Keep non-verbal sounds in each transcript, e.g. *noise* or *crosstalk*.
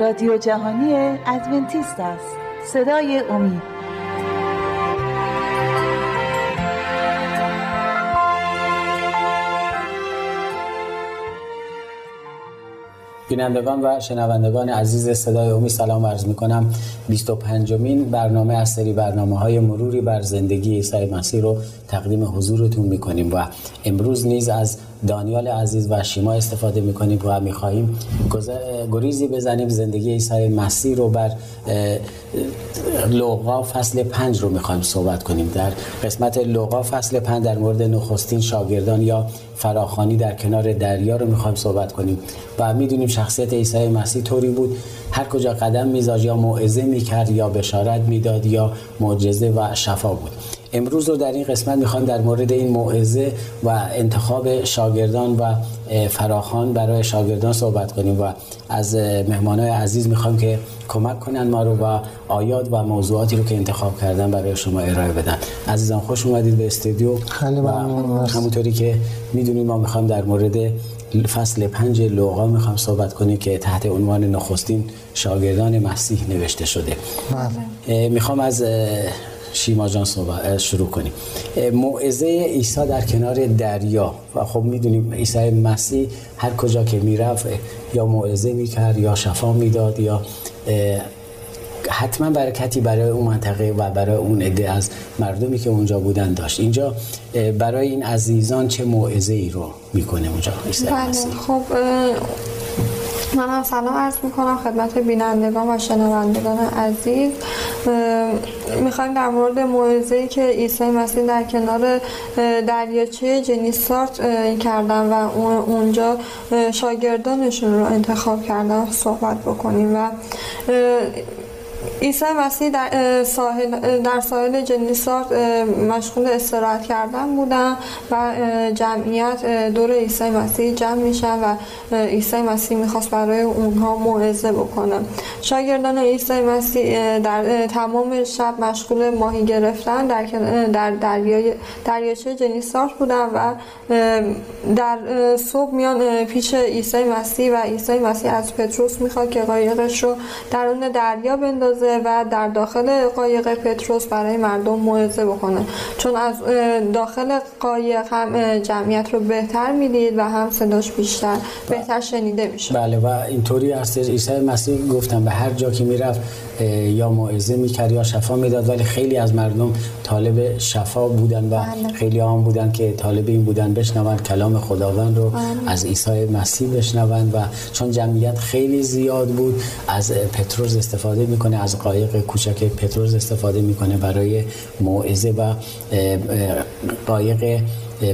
رادیو جهانی ادونتیست است. صدای امید. بینندگان و شنوندگان عزیز صدای امید سلام عرض می کنم 25 مین برنامه از سری برنامه های مروری بر زندگی عیسی مسیح رو تقدیم حضورتون می کنیم و امروز نیز از دانیال عزیز و شیما استفاده می‌کنیم و می‌خواهیم گریزی بزنیم. زندگی عیسی مسیح رو بر لوقا فصل پنج رو می‌خوایم صحبت کنیم. در قسمت لوقا فصل پنج در مورد نخستین شاگردان یا فراخانی در کنار دریا رو می‌خوایم صحبت کنیم. و می‌دونیم شخصیت عیسی مسیح طوری بود هر کجا قدم میذاشت یا موعظه می‌کرد یا بشارت می‌داد یا معجزه و شفا بود. امروز رو در این قسمت می‌خوایم در مورد این موعظه و انتخاب شاگردان و فراخان برای شاگردان صحبت کنیم و از مهمانای عزیز می‌خوایم که کمک کنن ما رو و آیات و موضوعاتی رو که انتخاب کردن برای شما ارائه بدن. عزیزان خوش اومدید به استودیو خیلی همونطوری که می‌دونیم ما می‌خوایم در مورد فصل پنج لوقا می‌خوام صحبت کنیم که تحت عنوان نخستین شاگردان مسیح نوشته شده. بله. می‌خوام از شیما جان شروع کنیم. موعظه عیسی در کنار دریا. و خب می‌دونیم عیسی مسیح هر کجا که می‌رفت یا موعظه می‌کرد یا شفا می‌داد یا حتما برکتی برای اون منطقه و برای اون عده از مردمی که اونجا بودن داشت. اینجا برای این عزیزان چه موعظه ای رو می‌کنه اونجا عیسی بله خب من هم سلام عرض می‌کنم خدمت بینندگان و شنوندگان عزیز. می‌خوایم در مورد موعظه‌ای که عیسی مسیح در کنار دریاچه جنیسارت کردن و اونجا شاگردانشون رو انتخاب کردن صحبت بکنیم و عیسی مسیح در ساحل در ساحل جنیسار مشغول استراحت کردن بودن و جمعیت دور عیسی مسیح جمع میشن و عیسی مسیح می‌خواست برای اونها موعظه بکنه. شاگردان عیسی مسیح در تمام شب مشغول ماهی گرفتن در در دریای دریاچه جنیسار بودن و در صبح میان پیش عیسی مسیح و عیسی مسیح از پتروس می‌خواد که قایقش رو درون دریا بندازه. و در داخل قایق پتروس برای مردم موعظه بکنه. چون از داخل قایق هم جمعیت رو بهتر می‌دید و هم صداش بیشتر بهتر شنیده میشه. بله و اینطوری هستش. عیسی مسیح گفتم به هر جا که می‌رفت یا موعظه می‌کرد یا شفا می‌داد ولی خیلی از مردم طالب شفا بودن و بله. خیلی هم بودن که طالب این بودن بشنوند کلام خداوند رو. از عیسی مسیح بشنوند و چون جمعیت خیلی زیاد بود از پتروس استفاده می‌کنه از قایق کوچک پتروس استفاده می‌کنه برای موعظه و قایق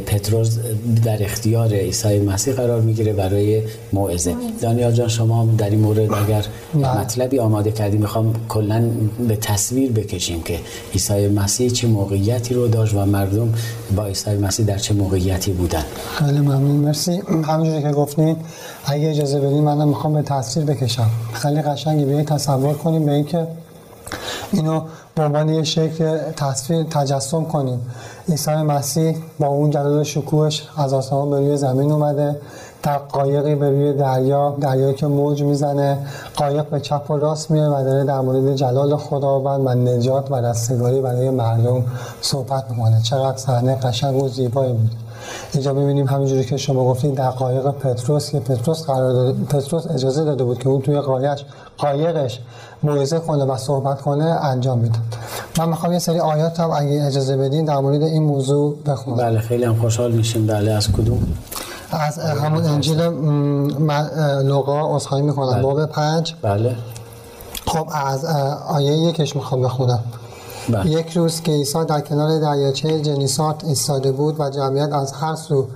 پتروس در اختیار عیسی مسیح قرار می‌گیره برای موعظه. دانیال جان شما در این مورد اگر مطلبی آماده کردیم می‌خوام کلا به تصویر بکشیم که عیسی مسیح چه موقعیتی رو داشت و مردم با عیسی مسیح در چه موقعیتی بودن. خیلی ممنون. مرسی. همونجوری که گفتین اگه اجازه بدین منم می‌خوام به تصویر بکشم. خیلی قشنگی به تصور کنیم به اینکه اینو به عنوان یه شکل تصویر تجسم کنیم. عیسی مسیح با اون جلال شکوهش از آسمان به روی زمین اومده. در قایقی به روی دریا دریایی که موج می‌زنه. قایق به چپ و راست میره و داره در مورد جلال خداوند و نجات و رستگاری برای مردم صحبت می‌کنه. چقدر صحنه قشنگ و زیبایی بود. اینجا ببینیم همینجوری که شما گفتید در قایق پتروس که پتروس قرار داده پتروس اجازه داده بود که اون توی قایقش قایقش موعظه کنه و صحبت کنه انجام می‌داد من می‌خوام یه سری آیات هم اگه اجازه بدین در مورد این موضوع بخونم. بله خیلی هم خوشحال میشیم. بله از کدوم؟ از همون انجیل لوقا اصحایی می‌کنم. بله. باب پنج. بله. خب از آیه یکش می‌خوام بخونم. بله. یک روز که عیسی در کنار دریاچه جنیسات ایستاده بود و جمعیت از هر سو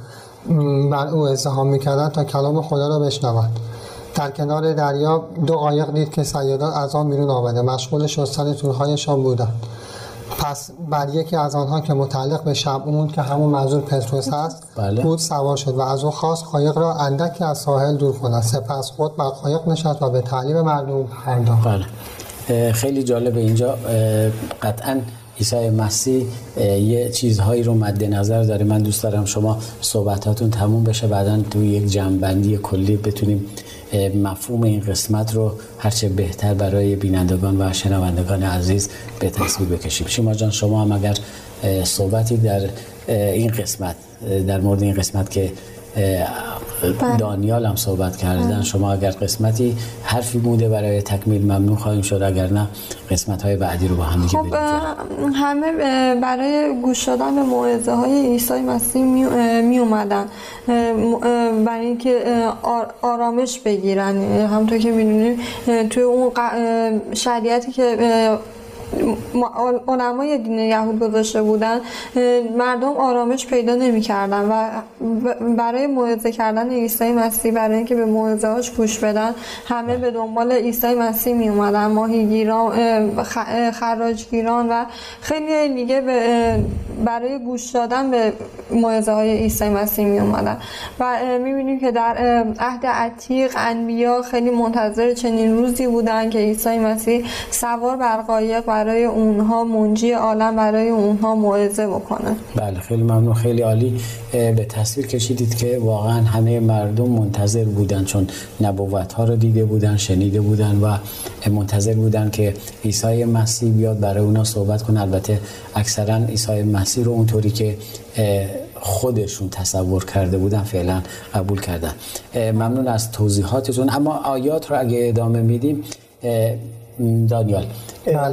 بر او ازدحام می‌کردند تا کلام خدا را بشنوند در کنار دریا دو قایق دید که سیادان از آن بیرون آمده مشغول شستن تورهایشان بودند پس بر یکی از آنها که متعلق به شبعون که همون منظور پتروس هست بله. بود سوار شد و از او خواست قایق را اندکی از ساحل دور کند سپس خود بر قایق نشست و به تعلیم مردم پرداخت بله. خیلی جالب اینجا قطعا عیسی مسیح یه چیزهایی رو مد نظر داره من دوست دارم شما صحبتاتون تموم بشه بعدا تو یک جنبندی کلی بتونیم مفهوم این قسمت رو هرچه بهتر برای بینندگان و شنوندگان عزیز به تصویر بکشیم شما جان شما هم اگر صحبتی در این قسمت در مورد این قسمت که. دانیال هم صحبت کردن. بله. شما اگر قسمتی حرفی بوده برای تکمیل ممنون خواهیم شد. اگر نه قسمت های بعدی رو با هم دیگه خب همه برای گوش دادن به موعظه های عیسی مسیح می اومدن. برای اینکه آرامش بگیرن. همونطور که می‌دونیم توی اون شریعتی که علمای دین یهود گذاشته بودن مردم آرامش پیدا نمی‌کردن و برای موعظه کردن عیسی مسیح برای اینکه به موعظه هاش گوش بدن همه به دنبال عیسی مسیح می اومدن ماهیگیران خراجگیران و خیلی دیگه برای گوش دادن به موعظه های عیسی مسیح می اومدن و می‌بینیم که در عهد عتیق انبیا خیلی منتظر چنین روزی بودن که عیسی مسیح سوار بر قایق برای اونها منجی عالم برای اونها موعظه بکنه. بله خیلی ممنون. خیلی عالی. به تصویر کشیدید که واقعا همه مردم منتظر بودن چون نبوت ها رو دیده بودن شنیده بودن و منتظر بودن که عیسی مسیح بیاد برای اونا صحبت کنه. البته اکثرا عیسی مسیح رو اونطوری که خودشون تصور کرده بودن فعلا قبول کردن. ممنون از توضیحاتتون. اما آیات رو اگه ادامه میدیم دانیال.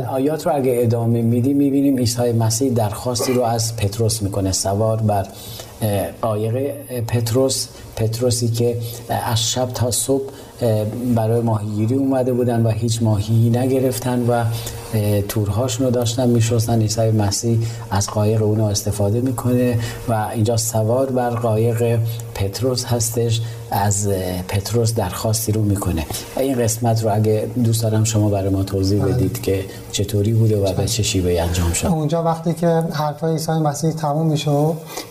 آیات رو اگه ادامه میدیم می‌بینیم عیسی مسیح درخواستی رو از پتروس می‌کنه سوار بر قایق پتروس پتروسی که از شب تا صبح برای ماهیگیری اومده بودن و هیچ ماهی نگرفتن و تورهاشون رو داشتن میشستن عیسی مسیح از قایق اونو استفاده می‌کنه و اینجا سوار بر قایق پتروس هستش از پتروس درخواستی رو می‌کنه. و این قسمت رو اگه دوست دارم شما برای ما توضیح بله. بدید که چطوری بوده و به چه شیوهی انجام شد. اونجا وقتی که حرفای عیسی مسیح تموم میشه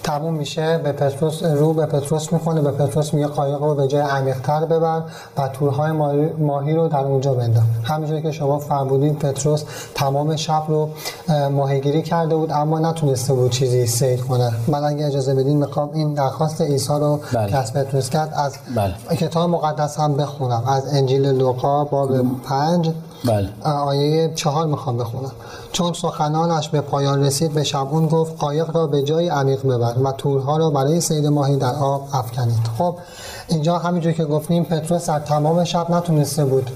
تموم میشه به پتروس رو به پتروس می‌کنه به پتروس میگه قایق رو به جای عمیق‌تر ببر و تورهای ماهی رو در اونجا بنداز. همینجوری که شما فرمودین پتروس تمام شب رو ماهیگیری کرده بود اما نتونسته بود چیزی سید کنه من اگه اجازه بدین می‌خوام این درخواست عیسی رو بله. پتروس کرد از بله. کتاب مقدس هم بخونم از انجیل لوقا باب پنج بله. آیه چهار می‌خوام بخونم چون سخنانش به پایان رسید به شبون گفت قایق را به جای عمیق ببر و تورها را برای سید ماهی در آب افکنید خب اینجا همینجور که گفتیم پتروس در تمام شب نتونسته بود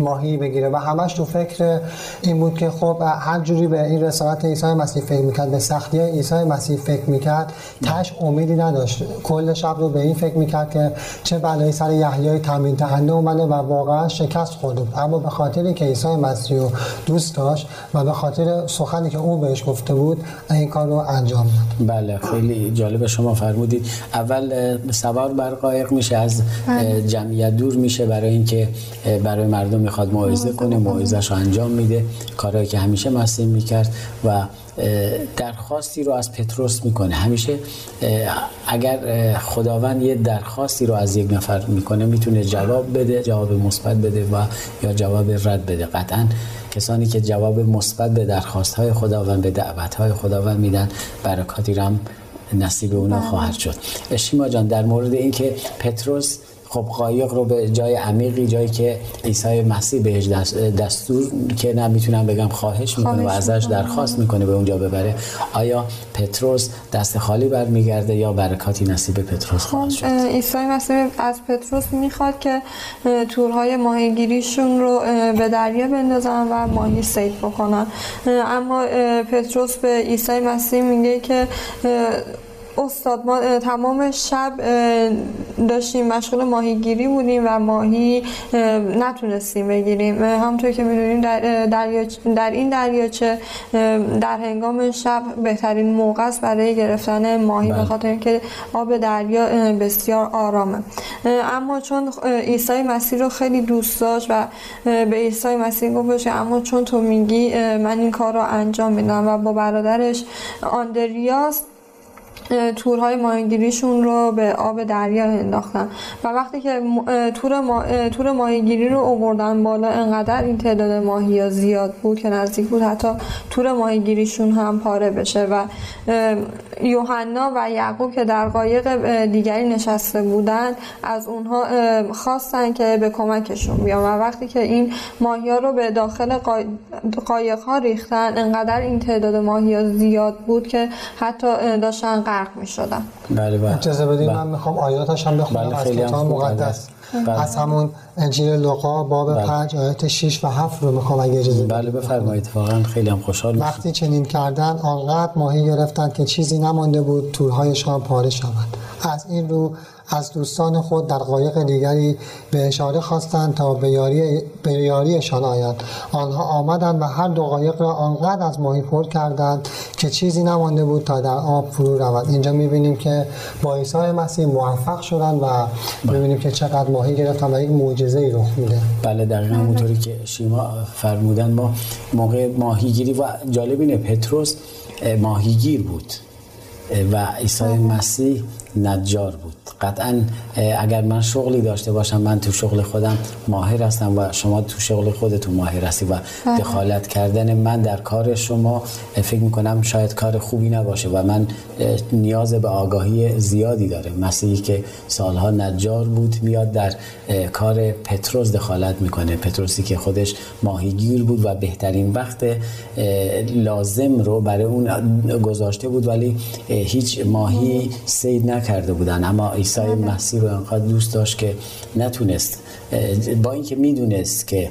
ماهی بگیره و همش تو فکر این بود که خب هر جوری به این رسالت عیسی مسیح فکر می‌کرد به سختی عیسی مسیح فکر می‌کرد تش امیدی نداشت. کل شب رو به این فکر می‌کرد که چه بلایی سر یحیای تمرین دهنده اومده و واقعا شکست خورده اما به خاطری که عیسی مسیح رو دوست داشت و به خاطر سخنی که او بهش گفته بود این کار رو انجام داد. بله خیلی جالب شما فرمودید. اول سوار بر قایق میشه از بله. جمعیت دور میشه برای اینکه برای مردم می‌خواد موعظه کنه موعظه‌اش انجام میده کارهایی که همیشه مسیح می‌کرد و درخواستی رو از پتروس می‌کنه. همیشه اگر خداوند یه درخواستی رو از یک نفر می‌کنه می‌تونه جواب بده جواب مثبت بده و یا جواب رد بده. قطعا کسانی که جواب مثبت به درخواست های خداوند به دعوت های خداوند میدن برکاتی رو هم نصیب اونا بله. خواهد شد. شیما جان در مورد اینکه پتروس خب قایق رو به جای عمیقی جایی که عیسی مسیح بهش دستور که نمی‌تونم بگم خواهش می‌کنه و ازش درخواست می‌کنه به اونجا ببره. آیا پتروس دست خالی برمیگرده یا برکاتی نصیب پتروس خواهد شد؟ عیسی مسیح از پتروس می‌خواد که تورهای ماهیگیریشون رو به دریا بندازن و ماهی سید بکنن. اما پتروس به عیسی مسیح میگه که استاد ما تمام شب داشتیم مشغول ماهیگیری بودیم و ماهی نتونستیم بگیریم همونطور که می‌دونیم در, در این دریاچه در هنگام شب بهترین موقع است برای گرفتن ماهی به بله. خاطر اینکه آب دریا بسیار آرامه اما چون عیسی مسیح رو خیلی دوست داشت و به عیسی مسیح گفت اما چون تو میگی من این کار رو انجام میدم و با برادرش آندریاس تورهای ماهیگیریشون رو به آب دریا انداختن. و وقتی که تور, ما... تور ماهیگیری رو اووردن بالا انقدر این تعداد ماهی زیاد بود که نزدیک بود حتی تور ماهیگیریشون هم پاره بشه. و یوحنا و یعقوب که در قایق دیگری نشسته بودن از اونها خواستن که به کمکشون بیان. و وقتی که این ماهی ها رو به داخل قایق ها ریختن انقدر این تعداد ماهی ها زیاد بود که حتی داشتن غرق می شدن بله بله. اجازه بدید بله. من می‌خوام آیاتش هم بخونم. بله از کتاب مقدس. بله. از همون انجیل لوقا باب بله. 5 آیات 6 و 7 رو می‌خوام اگه اجازه بله بفرمایید. واقعا خیلی هم خوشحال وقتی چنین کردن آنقدر ماهی گرفتن که چیزی نمانده بود تورهایشان پاره شود از این رو از دوستان خود در قایق دیگری به اشاره خواستند تا به یاری به یاریشان آیند آنها آمدند و هر دو قایق را آنقدر از ماهی پر کردند که چیزی نمانده بود تا در آب فرو رود. اینجا می‌بینیم که با عیسی مسیح موفق شدن و می‌بینیم که چقدر ماهی گرفتن و یک معجزه ای رخ میده. بله دقیقا همونطوری که شیما فرمودن. ما موقع ماهیگیری و جالب اینه پتروس ماهیگیر بود. و عیسی مسیح نجار بود. قطعا اگر من شغلی داشته باشم من تو شغل خودم ماهر هستم و شما تو شغل خودتون ماهر هستی و بله. دخالت کردن من در کار شما فکر می‌کنم شاید کار خوبی نباشه و من نیاز به آگاهی زیادی داره مسیحی که سالها نجار بود میاد در کار پتروس دخالت می‌کنه. پتروسی که خودش ماهیگیر بود و بهترین وقت لازم رو برای اون گذاشته بود ولی هیچ ماهی سید نکرده بودن اما عیسی بله. مسیح رو انقدر دوست داشت که نتونست با اینکه می‌دونست که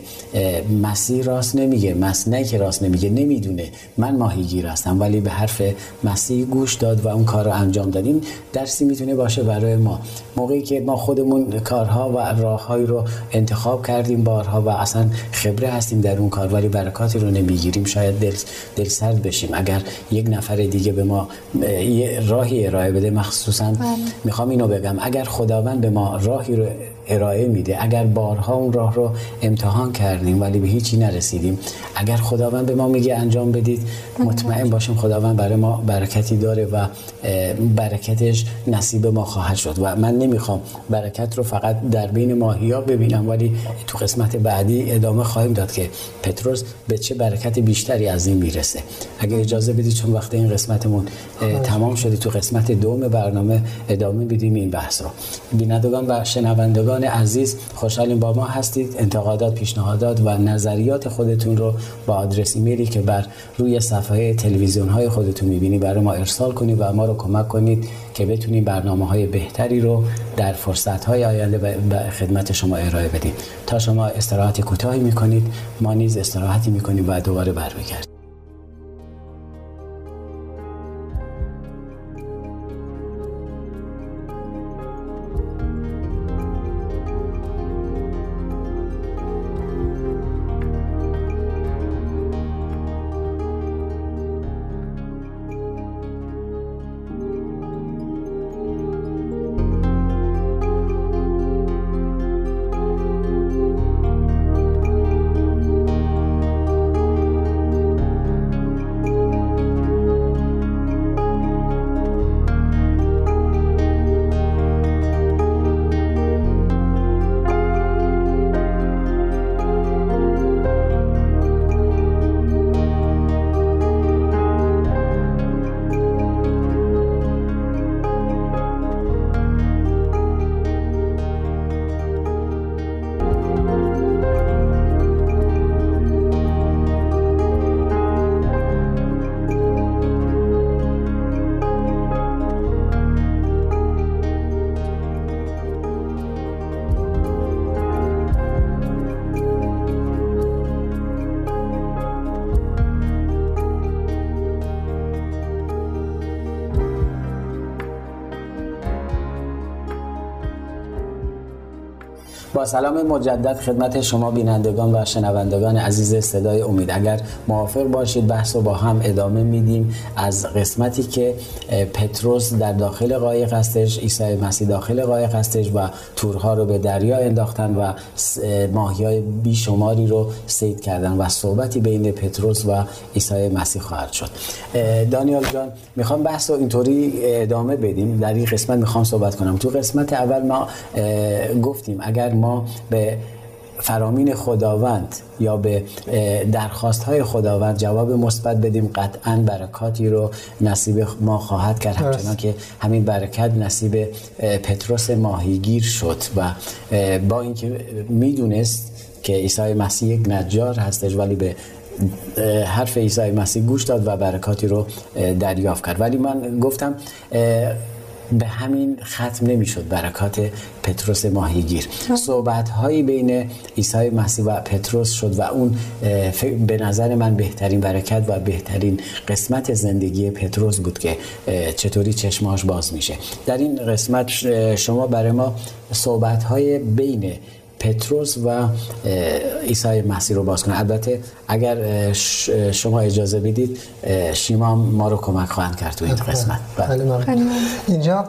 مسیح راست نمیگه مس نه که راست نمیگه نمی‌دونه. من ماهیگیر هستم ولی به حرف مسیح گوش داد و اون کار رو انجام دادیم درسی می‌تونه باشه برای ما. موقعی که ما خودمون کارها و راههایی رو انتخاب کردیم بارها و اصلا خبره هستیم در اون کار ولی برکاتی رو نمی‌گیریم. شاید دل, دل سرد بشیم. اگر یک نفر دیگه به ما یه راهی ارائه بده مخصوصا بله. می‌خوام اینو بگم. اگر خداوند به ما راهی رو ارائه میده. اگر بارها اون راه رو امتحان کردیم ولی به هیچی نرسیدیم اگر خداوند به ما میگه انجام بدید مطمئن باشیم خداوند برای ما برکتی داره و برکتش نصیب ما خواهد شد. و من نمی‌خوام برکت رو فقط در بین ماهیا ببینم ولی تو قسمت بعدی ادامه خواهیم داد که پتروس به چه برکت بیشتری از این می‌رسه. اگر اجازه بدید چون وقت این قسمتمون تمام شده تو قسمت دوم برنامه ادامه بدیم این بحث رو. بینندگان و شنوندگان عزیز خوشحالیم با ما هستید. انتقادات پیشنهادات و نظریات خودتون رو با آدرس ایمیلی که بر روی صفحه تلویزیون های خودتون می‌بینی برای ما ارسال کنید و ما رو کمک کنید که بتونیم برنامه های بهتری رو در فرصت های آینده به خدمت شما ارائه بدیم. تا شما استراحت کوتاهی می‌کنید ما نیز استراحتی می‌کنیم و دوباره برمیگردیم. سلام مجدد خدمت شما بینندگان و شنوندگان عزیز صدای امید. اگر موافق باشید بحث رو با هم ادامه میدیم. از قسمتی که پتروس در داخل قایق هستش عیسی مسیح داخل قایق هستش و تورها رو به دریا انداختن و ماهی های بیشماری رو سید کردن و صحبتی بین پتروس و عیسی مسیح خواهد شد. دانیال جان می‌خوام بحث رو اینطوری ادامه بدیم. در این قسمت می‌خوام صحبت کنم. تو قسمت اول ما گفتیم اگر ما به فرامین خداوند یا به درخواست های خداوند جواب مثبت بدیم. قطعا برکاتی رو نصیب ما خواهد کرد. همچنان که همین برکت نصیب پتروس ماهیگیر شد و با اینکه می‌دونست که عیسی مسیح یک نجار هستش ولی به حرف عیسی مسیح گوش داد و برکاتی رو دریافت کرد. ولی من گفتم به همین ختم نمی‌شد. برکات پتروس ماهیگیر. صحبت هایی بین عیسی مسیح و پتروس شد و اون به نظر من بهترین برکت و بهترین قسمت زندگی پتروس بود که چطوری چشماش باز میشه. در این قسمت شما برای ما صحبت های بین پتروس و عیسی مسیح رو باز کنه. البته اگر شما اجازه بدید شیما ما رو کمک خواهند کرد تو این قسمت. بله. اینجا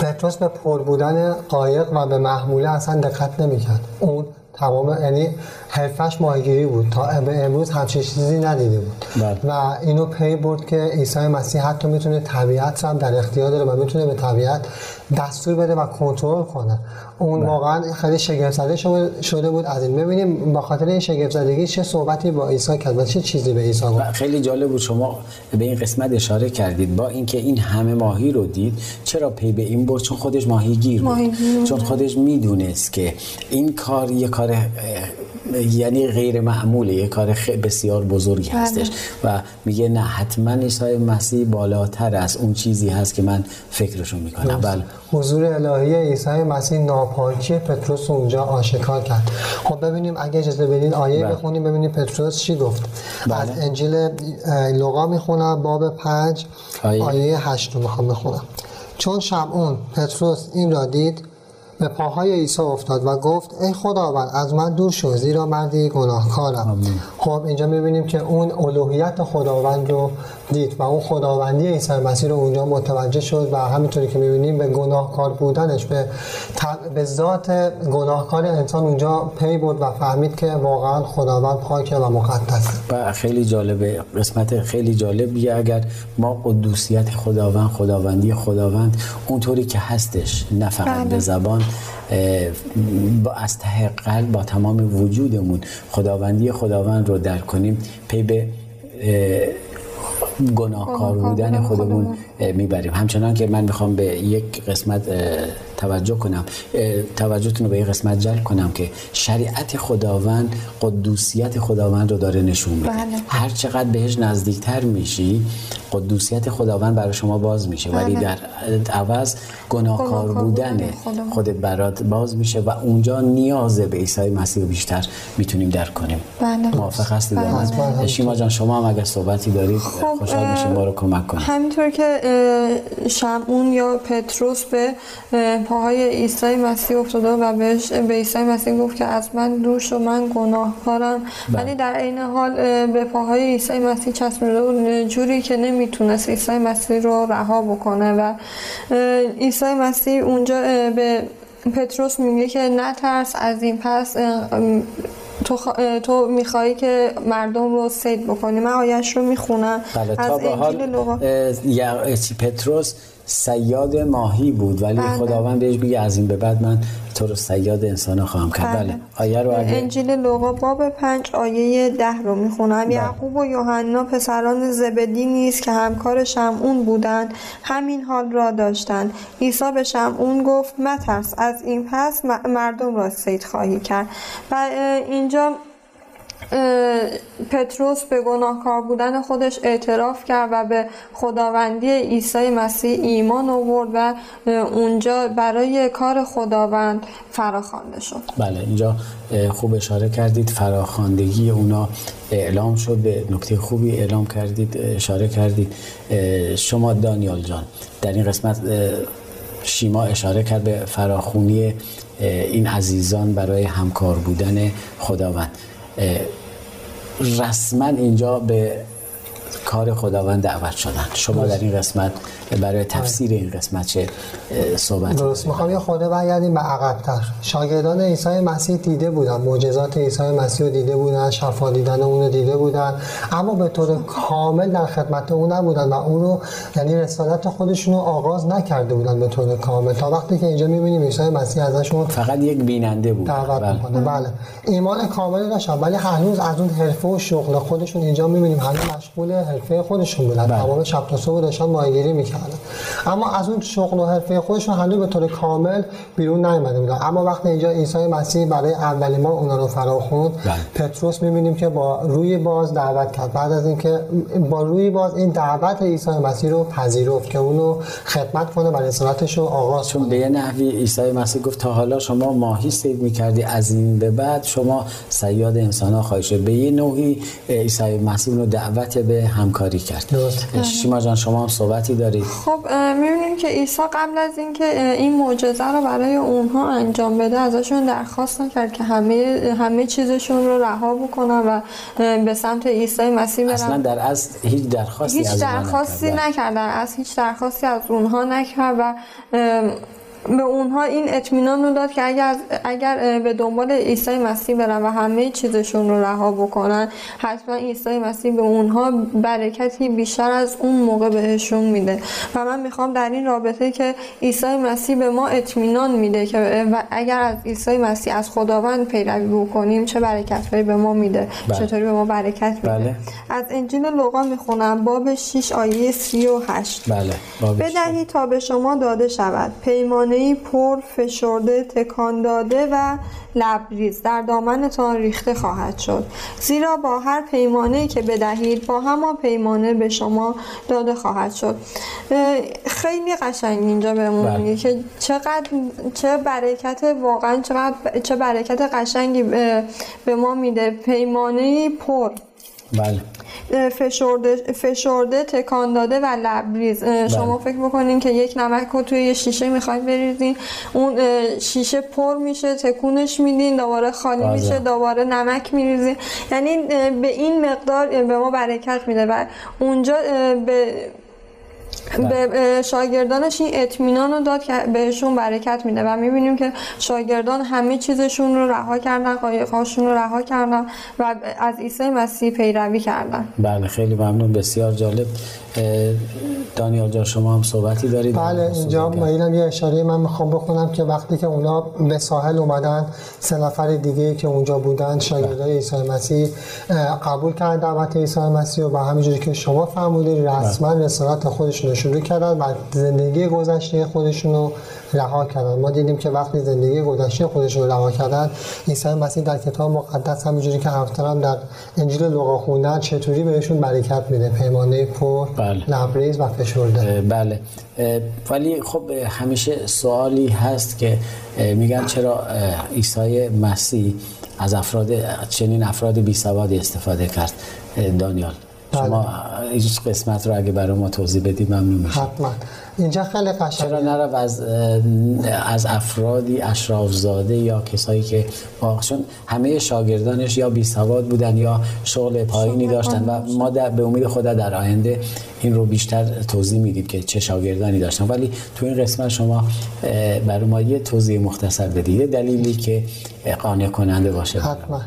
پتروس به پر بودن قایق و به محموله اصلا دقت نمی‌کرد. اون تمام یعنی حرفش ماهیگیری بود. تا به امروز همچین چیزی ندیده بود. بله. و اینو پی برد که عیسی مسیح حتی می‌تونه طبیعت هم در اختیار داره و می‌تونه به طبیعت دستور بده و کنترل کنه. اون بله. واقعا خیلی شگفت زده شده بود. از این ببینیم با خاطر این شگفت زدگی چه صحبتی با عیسی کرد و چه چیزی به عیسی گفت. خیلی جالب بود شما به این قسمت اشاره کردید با اینکه این همه ماهی رو دید چرا پی به این برد؟ چون خودش ماهیگیر بود. چون خودش می‌دونست که این کار یه کار یعنی غیر معموله یه کار بسیار بزرگی بله. هستش و میگه نه حتما عیسی مسیح بالاتر از اون چیزی هست که من فکرشو می‌کنم. بله. حضور الهی عیسی مسیح ناپاکی پتروس اونجا آشکار کرد. خب ببینیم اگه اجازه بدین آیه بله. بخونیم ببینیم پتروس چی گفت. بله. از انجیل لوقا می‌خونم باب پنج آیه, آیه هشت رو می‌خوام بخونم. چون شمعون پتروس این را دید به پاهای عیسی افتاد و گفت ای خداوند از من دور شو زیرا مردی گناهکارم. خب اینجا می‌بینیم که اون الوهیت خداوند رو دید و اون خداوندی عیسی مسیح رو اونجا متوجه شد و همینطوری که می‌بینیم به گناهکار بودنش به, به ذات گناهکار انسان اونجا پی بود و فهمید که واقعا خداوند پاکه و مقدس. و خیلی جالبه قسمت خیلی جالبیه. اگر ما قدوسیت خداوند خداوندی خداوند اونطوری که هستش نه فقط به بله. زبان با از ته قلب با تمام وجودمون خداوندی خداوند رو درک کنیم. پی به گناهکار بودن خودمون می‌بریم. همچنان که من می‌خوام به یک قسمت توجه کنم توجهتون رو به یک قسمت جلب کنم که شریعت خداوند قدوسیت خداوند رو داره نشون میده. بله. هر چقدر بهش نزدیکتر میشی قدوسیت خداوند برای شما باز میشه ولی بله. در عوض گناهکار بودن خودت برات باز میشه و اونجا نیاز به عیسی مسیح بیشتر می‌تونیم درک کنیم بله. موافق هستید بله. شیما جان شما هم اگر صحبتی دارید خب خوشحال میشیم ما رو کمک کنید همینطور که شمعون یا پتروس به پاهای عیسی مسیح افتاده و بهش به عیسی مسیح گفت که از من دور شو من گناهکارم بله. ولی در عین حال به پاهای عیسی مسیح چسبیده بود جوری که نمی‌تونست عیسی مسیح رو رها بکنه و عیسی مسیح اونجا به پتروس میگه که نترس از این پس تو, خ... تو میخوایی که مردم رو سید بکنی. من آیش رو می‌خونم. بله تا به حال پتروس سیاد ماهی بود ولی بله. خداوند بهش بگه از این به بعد من تو رو سیاد انسان خواهم کرد بله. بله. آیه رو اگه... انجیل لوقا باب پنج آیه ده رو می‌خونم بله. یعقوب و یوحنا پسران زبدی نیست که همکار شمعون بودند همین حال را داشتند عیسی به شمعون گفت مترس از این پس مردم را سید خواهی کرد و اینجا پتروس به گناهکار بودن خودش اعتراف کرد و به خداوندی عیسی مسیح ایمان آورد و اونجا برای کار خداوند فراخوانده شد. بله اینجا خوب اشاره کردید فراخواندگی اونا اعلام شد به نکته خوبی اعلام کردید اشاره کردید. شما دانیال جان در این قسمت شیما اشاره کرد به فراخونی این عزیزان برای همکار بودن خداوند. رسما اینجا به کار خداوند دعوت شدن. شما در این قسمت برای تفسیر این قسمت چه صحبت درست. می‌خوام یه خورده برگردیم به عقبتر. شاگردان عیسی مسیح دیده بودن معجزات عیسی مسیح رو دیده بودن شفا دیدن اون رو دیده بودن اما به طور کامل در خدمت اون نبودن و اون رو یعنی رسالت خودشون رو آغاز نکرده بودن به طور کامل. تا وقتی که اینجا می‌بینیم عیسی مسیح ازشون فقط یک بیننده بود. دعوت بله. می‌کنه. بله. ایمان کاملی داشتن ولی هنوز از اون حرفه و شغل خودشون اینجا می‌بینیم. هنوز مشغول حرفه خودشون بودن. بله. تمام شب تا صبح داشتن ماهیگیری می‌کردن. اما از اون شغل و حرفه خودشون هنوز به طور کامل بیرون نیومده بودن. اما وقتی اینجا عیسی مسیح برای اولین بار اونا رو فراخوند بله. پتروس می‌بینیم که با روی باز دعوت کرد. بعد از اینکه با روی باز این دعوت عیسی مسیح رو پذیرفت که اونو خدمت کنه برای رسالتش رو آغاز چون به یه نحوی عیسی مسیح گفت تا حالا شما ماهی سید می‌کردی از این به بعد شما سیاد انسان ها خواهی به یه نوعی عیسی مسیح رو دعوت به همکاری کرد. شیما جان شما هم صحبتی دارید؟ خب می‌بینیم که عیسی قبل از اینکه این معجزه رو برای اونها انجام بده ازشون درخواست نکرد که همه همه چیزشون رو رها بکنن و به سمت عیسی مسیح برن. اصلا در از هیچ درخواستی هیچ درخواستی نکرد. از هیچ درخواستی از اونها نکرد و به اونها این اطمینان رو داد که اگر اگر به دنبال عیسی مسیح برن و همه چیزشون رو رها بکنن حتما عیسی مسیح به اونها برکتی بیشتر از اون موقع بهشون میده و من می‌خوام در این رابطه که عیسی مسیح به ما اطمینان میده که اگر از عیسی مسیح از خداوند پیروی بکنیم چه برکتهایی به ما میده بله. چطوری به ما برکت میده بله. از انجیل لوقا می‌خونم باب 6 آیه 38 بله. بدهید تا به شما داده شود پیمان پیمانه پر فشرده تکان داده و لبریز. در دامنتان ریخته خواهد شد. زیرا با هر پیمانه که بدهید با همان پیمانه به شما داده خواهد شد. خیلی قشنگ اینجا بهمون بله. میگه که چقدر چه برکت واقعا چقدر چه برکت قشنگی به ما میده. پیمانه پر. بله. فشرده, فشرده تکان داده و لبریز. شما بله. فکر بکنین که یک نمک رو توی یه شیشه می‌خواید بریزین. اون شیشه پر میشه تکونش میدین دوباره خالی بله. میشه دوباره نمک میریزین. یعنی به این مقدار به ما برکت میده. و اونجا به به شاگردانش این اطمینان رو داد که بهشون برکت میده و می‌بینیم که شاگردان همه چیزشون رو رها کردن قایقهاشون رو رها کردن و از عیسی مسیح پیروی کردن. بله خیلی ممنون. بسیار جالب. دانیال جان شما هم صحبتی دارید. بله اینجا مایلم یه اشاره من می‌خوام بخونم که وقتی که اونا به ساحل اومدن سه نفر دیگه که اونجا بودن شاگردای عیسی مسیح قبول کردن دعوت عیسی مسیح و به همینجوری که شما فرمودید رسما رسالت خودشون رو شروع کردن و زندگی گذشته خودشون رو رها کردن. ما دیدیم که وقتی زندگی گذشته خودشون رو رها کردن عیسی مسیح در کتاب مقدس همینجوری که هفترم در انجیل لوقا خوندن چطوری بهشون برکت میده؟ پیمانه پر بله. لبریز و فشرده. بله. ولی خب همیشه سوالی هست که میگن چرا عیسی مسیح از افراد چنین افراد بی سوادی استفاده کرد؟ دانیال. شما این قسمت رو اگه برای ما توضیح بدید ممنون میشم. حتما. اینجا خیلی قشنگه. چرا نرو از از افرادی اشراف زاده یا کسایی که چون همه شاگردانش یا بی سواد بودن یا شغل پایینی داشتن و ما در به امید خدا در آینده این رو بیشتر توضیح میدیم که چه شاگردانی داشتن. ولی تو این قسمت شما برای ما یه توضیح مختصر بدید. دلیلی که قانع کننده باشه. حتما.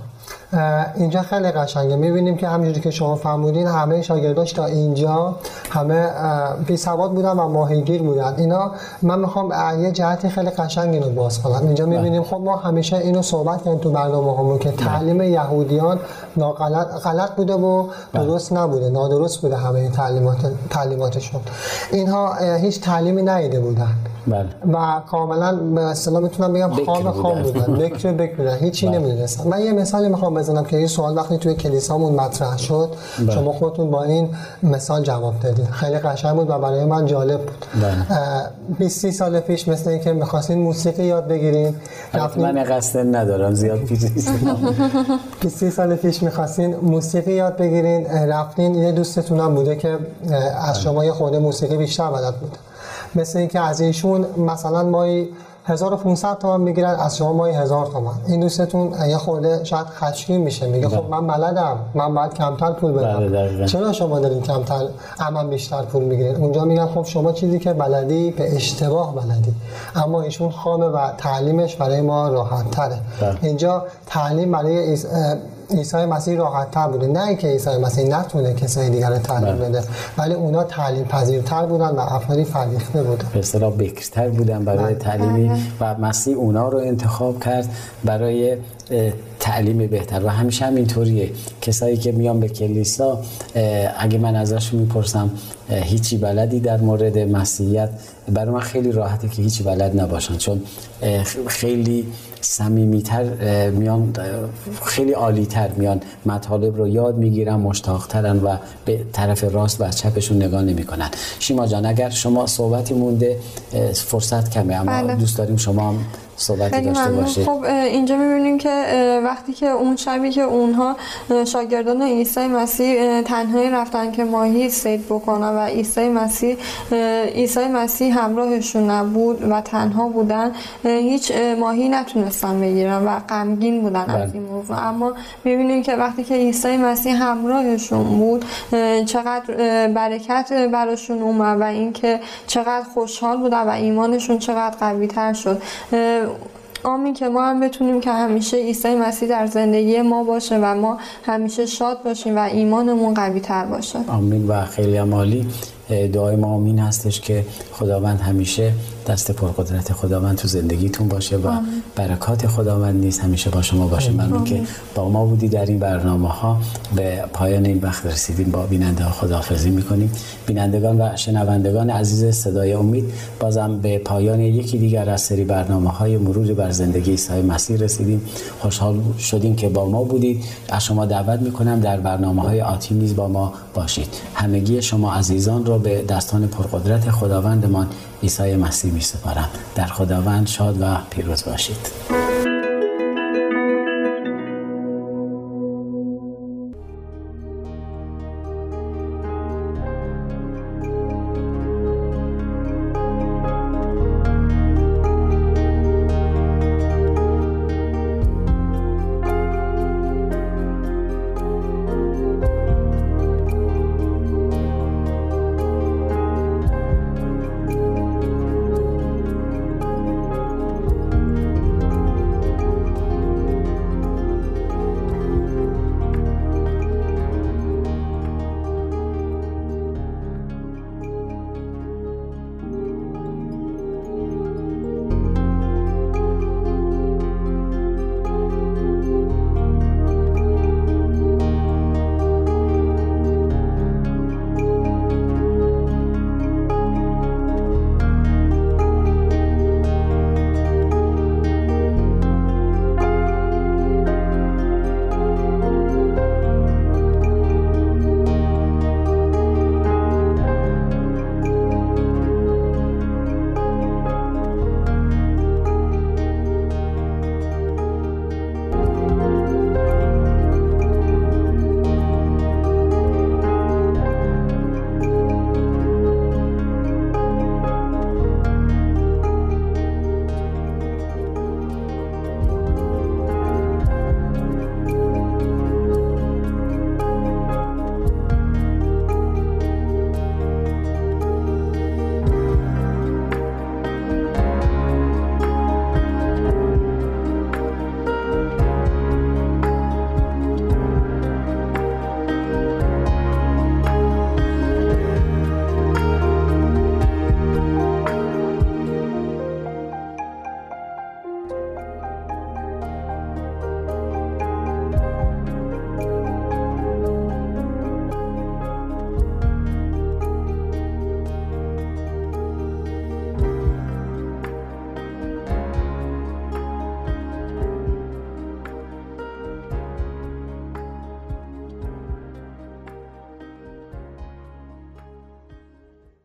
اینجا خیلی قشنگه می‌بینیم که همینجوری که شما فرمودین همه شاگرداش تا اینجا همه بی سواد بودن و ماهیگیر بودن اینا من می‌خوام یه جهتی خیلی قشنگ اینو باز کنم اینجا بله. می‌بینیم خب ما همیشه اینو صحبت کردیم تو برنامه همون که بله. تعلیم یهودیان ناغلط غلط بوده و بله. درست نبوده نادرست بوده همه تعلیمات تعلیماتشون اینها هیچ تعلیمی نیده بودن بله. و کاملا به اصطلاح می‌تونم بگم خام خام بودن *laughs* بکر بکر بودن هیچی بله. نمی‌دونستن من یه مثالی می‌خوام بزنم که این سوال وقتی توی کلیسامون مطرح شد بله. شما خودتون با این مثال جواب دادید خیلی قشنگ بود و برای من جالب بود بله. اه، 20 30 سال پیش مثل اینکه می‌خواستین موسیقی یاد بگیرین رفتین من قصد ندارم زیاد پیش نیستم 20 30 سال پیش می‌خواستین موسیقی یاد بگیرین رفتین یه دوستتون هم بوده که از شما یه خورده موسیقی بیشتر بلد بود مثل اینکه از ایشون مثلا مایی 1500 تومن می‌گیرن از شما مایی 1000 تومن این دوستتون یه خورده شاید خشمگین میشه میگه خب من بلدم. من باید کمتر پول بله، بدم دقیقاً. چرا شما دارین کمتر اما بیشتر پول می‌گیرین؟ اونجا میگن خب شما چیزی که بلدی به اشتباه بلدی. اما ایشون خامه و تعلیمش برای ما راحت تره بله. اینجا تعلیم برای عیسی مسیح راحت تر بوده. نه اینکه عیسی مسیح نتونه کسای دیگر رو تعلیم بله. بده ولی اونا تعلیم پذیرتر بودن و افرادی فرهیخته بودن. به اصطلاح بکرتر بودن برای بله. تعلیمی و مسیح اونا رو انتخاب کرد برای تعلیم بهتر. و همیشه هم اینطوریه. کسایی که میان به کلیسا اگه من ازشون می‌پرسم هیچی بلدی در مورد مسیحیت؟ برای من خیلی راحته که هیچی بلد نباشن چون خیلی صمیمیتر اه، میان خیلی عالیتر میان مطالب رو یاد می‌گیرن مشتاقترن و به طرف راست و چپشون نگاه نمی‌کنن شیما جان اگر شما صحبتی مونده فرصت کمه اما بله. دوست داریم شما هم صحبتی داشته ممنون. باشید. خب اینجا می‌بینیم که وقتی که اون شبی که اونها شاگردان عیسی مسیح تنهایی رفتن که ماهی سید بکنن و عیسی مسیح عیسی مسیح همراهشون نبود و تنها بودن هیچ اه، ماهی نتونستن بگیرن و غمگین بودن بله. از این موضوع. اما می‌بینیم که وقتی که عیسی مسیح همراهشون بود چقدر برکت براشون اومد و اینکه چقدر خوشحال بودن و ایمانشون چقدر قوی تر شد اه، آمین که ما هم بتونیم که همیشه عیسی مسیح در زندگی ما باشه و ما همیشه شاد باشیم و ایمانمون قوی تر باشه. آمین و خیلی اه، دعای ما آمین هستش که خداوند همیشه دست پرقدرت خداوند تو زندگیتون باشه و برکات خداوند نیست. همیشه با شما باشه ممنون که با ما بودی در این برنامه ها به پایان این وقت رسیدیم. با بیننده ها خداحافظی می‌کنیم. بینندگان و شنوندگان عزیز صدای امید بازم به پایان یکی دیگر از سری برنامه های مروری بر زندگی عیسی مسیح رسیدیم. خوشحال شدیم که با ما بودید. از شما دعوت می‌کنم در برنامه های آتی نیز با ما باشید. همگی شما عزیزان را به دستان پرقدرت خداوندمان عیسی مسیح می سپارم در خداوند شاد و پیروز باشید.